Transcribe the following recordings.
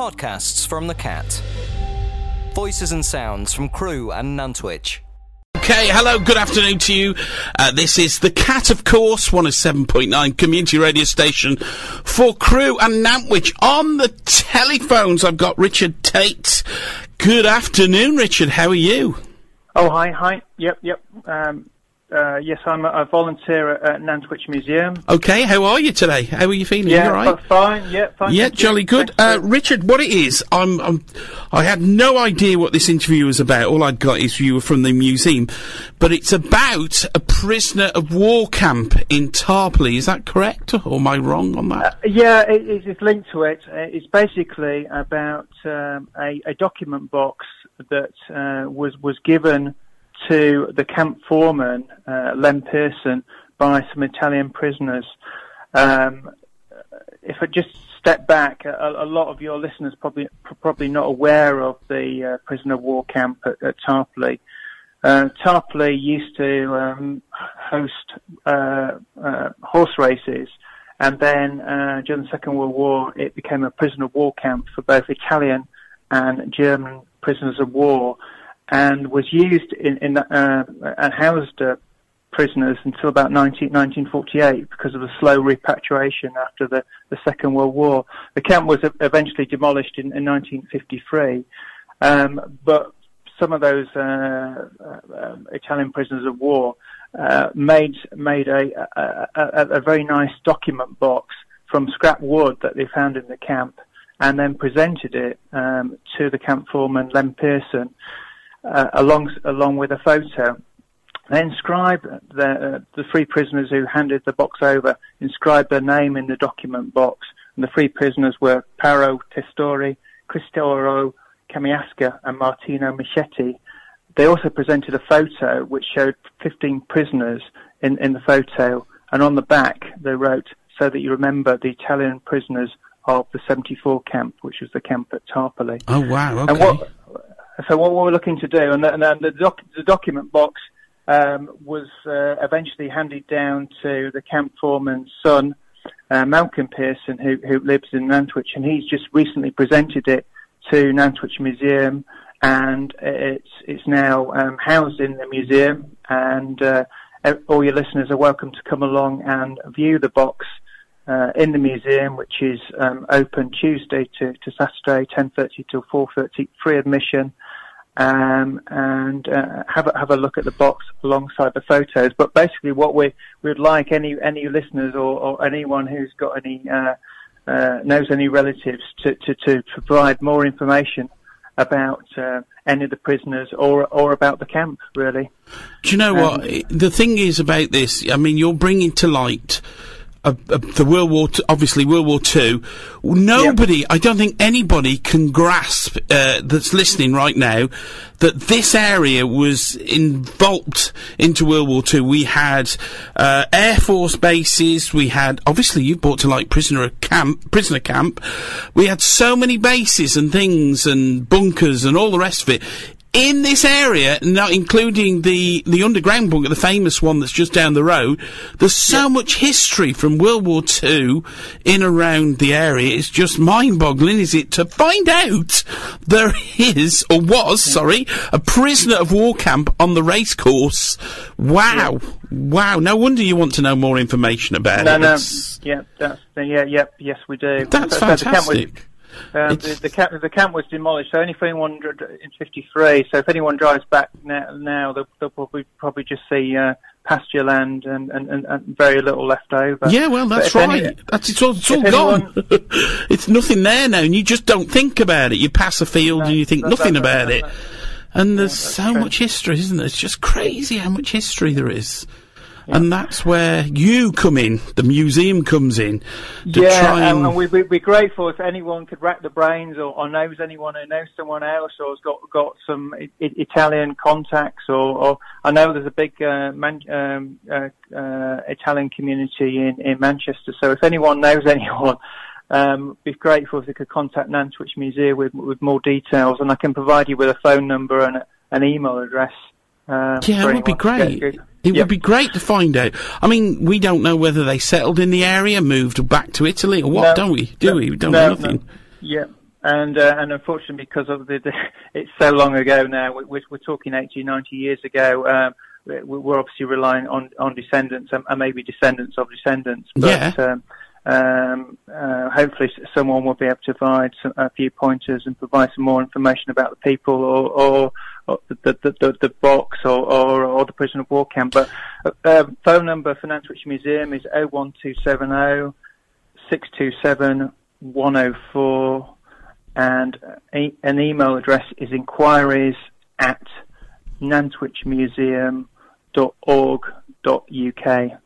Podcasts from the Cat. Voices and sounds from Crewe and Nantwich. Okay, hello, good afternoon to you. Uh, this is The Cat, of course, 107.9 community radio station for Crewe and Nantwich. On the telephones, I've got Richard Tate. Good afternoon, Richard. How are you? Oh, hi, hi. Yep, yep. Um, uh, yes, I'm a, a volunteer at, at Nantwich Museum. Okay, how are you today? How are you feeling? Yeah, you right? fine. Yeah, fine. Yeah, you. jolly good. Uh, Richard, what it is, I'm, I'm, I had no idea what this interview was about. All I'd got is you were from the museum, but it's about a prisoner of war camp in Tarpley. Is that correct, or am I wrong on that? yeah, it, it's- it's linked to it. Uh, It's basically about um, a, a document box that uh, was was given to the camp foreman, uh, Len Pearson, by some Italian prisoners. Um, if I just step back, a, a lot of your listeners probably probably not aware of the uh, prisoner of war camp at, at Tarpley. Uh, Tarpley used to um, host uh, uh, horse races, and then uh, during the Second World War, it became a prisoner of war camp for both Italian and German prisoners of war, and was used in, in uh, and housed uh, prisoners until about 19, 1948 because of the slow repatriation after the, the Second World War. The camp was eventually demolished in, in 1953, um, but some of those uh, uh, Italian prisoners of war uh, made made a, a, a, a very nice document box from scrap wood that they found in the camp, and then presented it um, to the camp foreman Len Pearson, uh, along along with a photo. They inscribed the uh, the three prisoners who handed the box over inscribed their name in the document box, and the three prisoners were Paro Testori, Cristoro Camiasca, and Martino Michetti. They also presented a photo which showed 15 prisoners in, in the photo, and on the back they wrote, "So that you remember the Italian prisoners of the 74 camp, which was the camp at Tarpoli." Oh wow, okay. And what, so what we're looking to do, and, the, and the, doc, the document box um, was uh, eventually handed down to the camp foreman's son, uh, Malcolm Pearson, who, who lives in Nantwich, and he's just recently presented it to Nantwich Museum, and it's it's now um, housed in the museum, and uh, all your listeners are welcome to come along and view the box uh, in the museum, which is um, open Tuesday to, to Saturday, 10.30 till 4.30, free admission, um, and uh, have, a, have a look at the box alongside the photos. But basically what we we'd like any, any listeners or, or anyone who's got any, uh, uh, knows any relatives to, to, to provide more information about uh, any of the prisoners or, or about the camp, really. Do you know what? The thing is about this, I mean, you're bringing to light uh, uh, the World War, T- obviously World War Two. Nobody, I don't think anybody can grasp uh, that's listening right now that this area was involved into World War Two. We had uh, air force bases. We had obviously you brought to light prisoner camp, prisoner camp. We had so many bases and things and bunkers and all the rest of it in this area, not including the, the underground bunker, the famous one that's just down the road, there's so much history from World War Two in around the area. It's just mind-boggling, is it, to find out there is, or was, sorry, a prisoner of war camp on the racecourse. Wow. Wow. No wonder you want to know more information about No, it. no, It's- yeah, that's, yeah, yep, yes, we do. That's So- so the camp was- Um, the, the, camp, the camp was demolished, so only for anyone in '53. So if anyone drives back now, now they'll, they'll probably probably just see uh, pasture land and, and, and, and very little left over. Yeah, well, that's if any- right. that's it's all, it's all gone. it's nothing there now, and you just don't think about it. You pass a field and you think that- nothing that- about that- it. And there's that's so true. much history, isn't there? It's just crazy how much history there is. And that's where you come in. The museum comes in to yeah, try and. and, we'd, be grateful if anyone could rack the brains or, or knows anyone who knows someone else or has got got some I- I- Italian contacts or, or I know there's a big uh, Man- um, uh, uh, Italian community in, in Manchester. So if anyone knows anyone, um, be grateful if they could contact Nantwich Museum with with more details, and I can provide you with a phone number and a, an email address. Uh, Yeah, it would be great. It Yep. would be great to find out. I mean, we don't know whether they settled in the area, moved back to Italy, or what, No, don't we? Do no, we? We don't no, know nothing. no. Yeah, and uh, and unfortunately, because of the, the, it's so long ago now, we, we're, talking 80, 90 years ago. Um, we're obviously relying on on descendants and, and maybe descendants of descendants. But, yeah. Um, um, uh, hopefully, someone will be able to provide some, a few pointers and provide some more information about the people or, or, or the, the, the, the, box or, or, or, the prison of war camp. But uh, um, phone number for Nantwich Museum is 01270 627 104 and a, an email address is inquiries at nantwichmuseum.org.uk.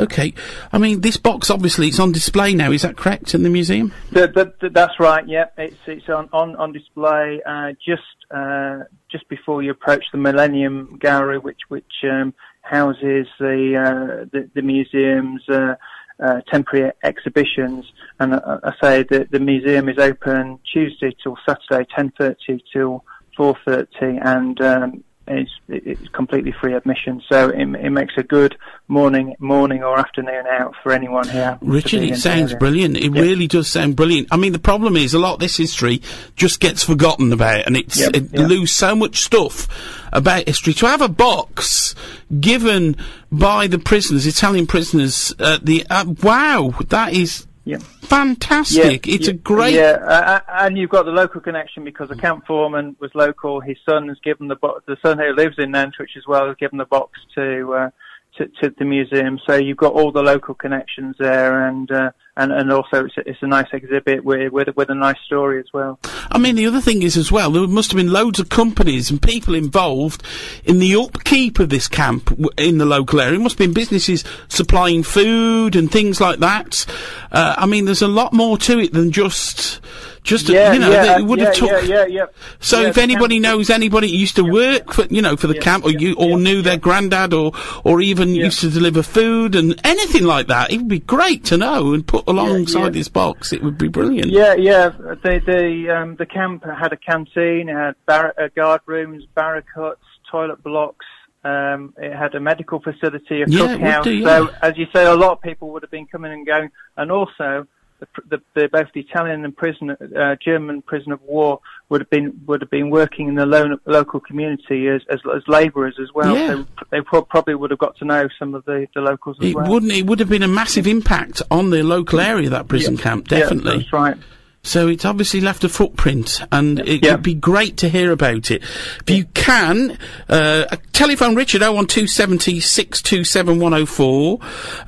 Okay. I mean, this box obviously it's on display now. Is that correct in the museum? The, the, the, that's right. Yeah, it's it's on on, on display uh, just uh, just before you approach the Millennium Gallery, which which um, houses the, uh, the, the museum's uh, uh, temporary exhibitions. And uh, I say that the museum is open Tuesday till Saturday, 10:30 till 4:30, and um, it's, it's completely free admission. So it, it, makes a good morning, morning or afternoon out for anyone here. Richard, it sounds brilliant. It really does sound brilliant. I mean, the problem is a lot of this history just gets forgotten about, and it's yep. it yep. lose so much stuff about history. To have a box given by the prisoners, Italian prisoners, uh, the uh, wow, that is yeah. Fantastic! Yeah, it's yeah, a great. Yeah, uh, and you've got the local connection because the camp foreman was local. His son has given the bo- the son who lives in Nantwich as well has given the box to uh, to, to the museum. So you've got all the local connections there, and uh, and and also it's a, it's a nice exhibit with, with with a nice story as well. I mean, the other thing is as well, there must have been loads of companies and people involved in the upkeep of this camp in the local area. It must have been businesses supplying food and things like that. Uh, I mean, there's a lot more to it than just just yeah, you know, yeah, it would have yeah, took. Yeah, yeah, so if anybody knows anybody who used to work for you know for the camp, or you or knew their granddad, or or even used to deliver food and anything like that, it would be great to know and put alongside this box. It would be brilliant. Yeah, yeah. The the um, the camp had a canteen, it had bar- uh, guard rooms, barrack huts, toilet blocks. Um, it had a medical facility, a yeah, cookhouse. Do, yeah. So, as you say, a lot of people would have been coming and going, and also the, the, the, both the Italian and prison, uh, German prison of war would have been would have been working in the lo- local community as as, as labourers as well. Yeah. So they pro- probably would have got to know some of the, the locals as it well. Wouldn't it would have been a massive impact on the local area that prison yeah. camp definitely. Yeah, that's right. So it's obviously left a footprint, and it would be great to hear about it. If you can, uh, telephone Richard 01270 627 104.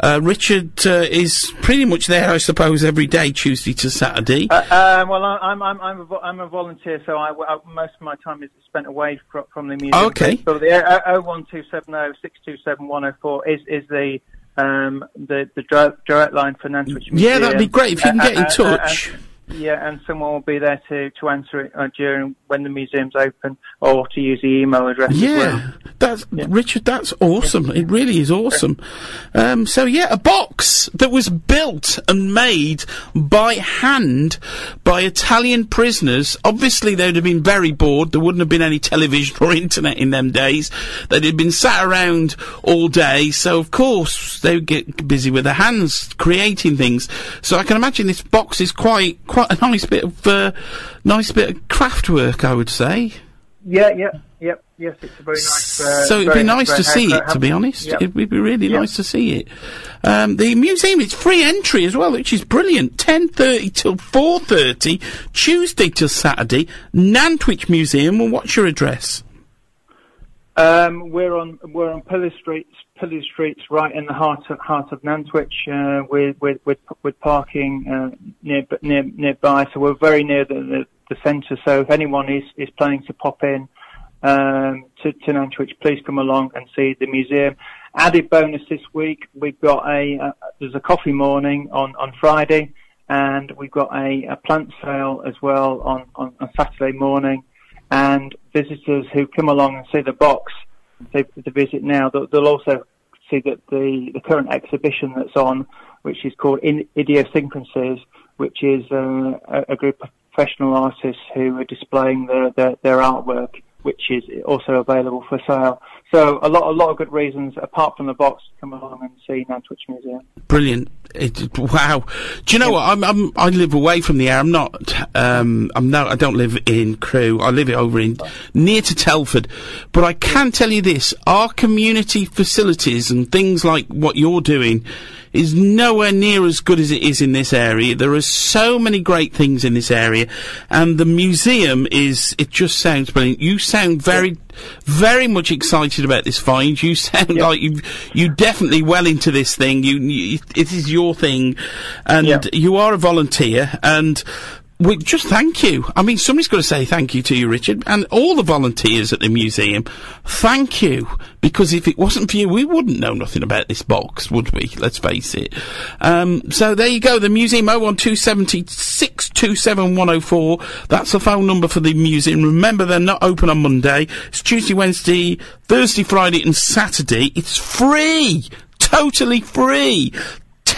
Uh, Richard uh, is pretty much there, I suppose, every day, Tuesday to Saturday. Uh, uh, well, I'm I'm I'm a, vo- I'm a volunteer, so I, I, most of my time is spent away fr- from the museum. Okay. So the uh, 01270 627 104 is is the um, the the direct line for Nantwich Museum. Yeah, that'd be great if you can get in touch. Yeah, and someone will be there to, to answer it uh, during when the museum's open, or to use the email address. Yeah, well. That's yeah. Richard. That's awesome. It really is awesome. Um, so yeah, a box that was built and made by hand by Italian prisoners. Obviously, they'd have been very bored. There wouldn't have been any television or internet in them days. They'd have been sat around all day. So of course they would get busy with their hands creating things. So I can imagine this box is quite quite quite a nice bit of uh, nice bit of craft work, I would say. Yeah, yeah, yep, yes, it's a very nice. Uh, so it'd be nice to see it. To be honest, yep. it would be really yep. nice to see it. Um, the museum is free entry as well, which is brilliant. Ten thirty till four thirty, Tuesday till Saturday. Nantwich Museum. And what's your address? Um, we're on we're on Pillory Street, Pillory Street's right in the heart of heart of Nantwich, uh, with, with with with parking uh, near near nearby. So we're very near the the, the centre. So if anyone is is planning to pop in um, to, to Nantwich, please come along and see the museum. Added bonus this week, we've got a uh, there's a coffee morning on on Friday, and we've got a, a plant sale as well on, on on Saturday morning and visitors who come along and see the box, they, they visit now, they'll, they'll, also see that the, the current exhibition that's on, which is called In- Idiosyncrasies, which is uh, a, a, group of professional artists who are displaying their, their, their artwork, which is also available for sale. So a lot, a lot of good reasons, apart from the box, to come along and see Nantwich Museum. Brilliant. It, wow. Do you know what? I'm, I'm, I live away from the air. I'm not, um, I'm no, I don't live in Crewe. I live over in, near to Telford. But I can tell you this, our community facilities and things like what you're doing is nowhere near as good as it is in this area. There are so many great things in this area. And the museum is, it just sounds brilliant. You sound very, very much excited about this find. You sound Yeah. like you, you definitely well into this thing. You, you it is your thing, and Yeah. you are a volunteer. And we just thank you. I mean, somebody's got to say thank you to you, Richard, and all the volunteers at the museum. Thank you, because if it wasn't for you, we wouldn't know nothing about this box, would we? Let's face it. Um, so there you go. The museum 01270 627 That's the phone number for the museum. Remember, they're not open on Monday. It's Tuesday, Wednesday, Thursday, Friday, and Saturday. It's free. Totally free.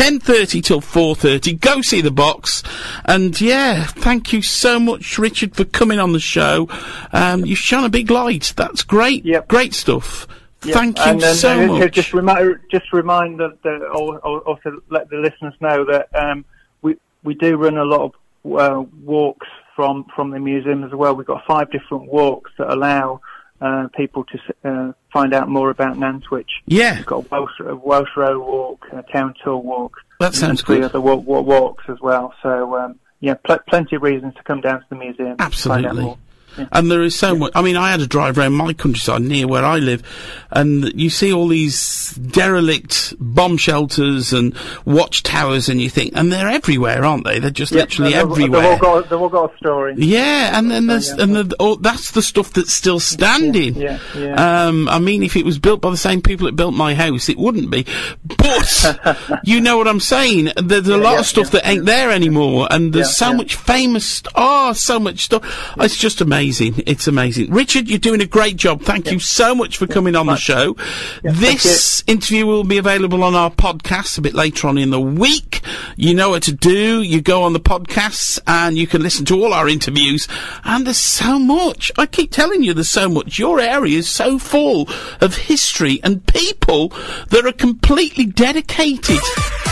10.30 till 4.30. Go see the box. And yeah, thank you so much, Richard, for coming on the show. Um, you've shone a big light. That's great. Yep. Great stuff. Yeah, Thank you and then, so uh, much. Just remind, just remind the, the al- al- also let the listeners know that um, we we do run a lot of uh, walks from from the museum as well. We've got five different walks that allow uh, people to s- uh, find out more about Nantwich. yeah, We've got a Welsh, a Welsh Row walk, a Town Tour walk, that and sounds three good. other wa- wa- walks as well. So um, yeah, pl- plenty of reasons to come down to the museum. to find out Absolutely. More. And there is so much. I mean, I had a drive around my countryside near where I live, and you see all these derelict bomb shelters and watchtowers, and you think, and they're everywhere, aren't they? They're just Yeah, literally they've- everywhere. They've all got, they've all got a story. Yeah, and then there's yeah. and the, oh, that's the stuff that's still standing. Yeah, yeah. Um, I mean, if it was built by the same people that built my house, it wouldn't be. But you know what I'm saying? There's a lot yeah, of stuff yeah. that ain't there anymore, and there's Yeah, so yeah. much famous. St- oh, so much stuff. It's just amazing. It's amazing. Richard, you're doing a great job. Thank you so much for coming on the show. this interview will be available on our podcast a bit later on in the week. You know what to do. You go on the podcasts and you can listen to all our interviews. And there's so much. I keep telling you there's so much. Your area is so full of history and people that are completely dedicated.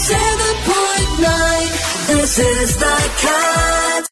One oh seven point nine. This is the Cat.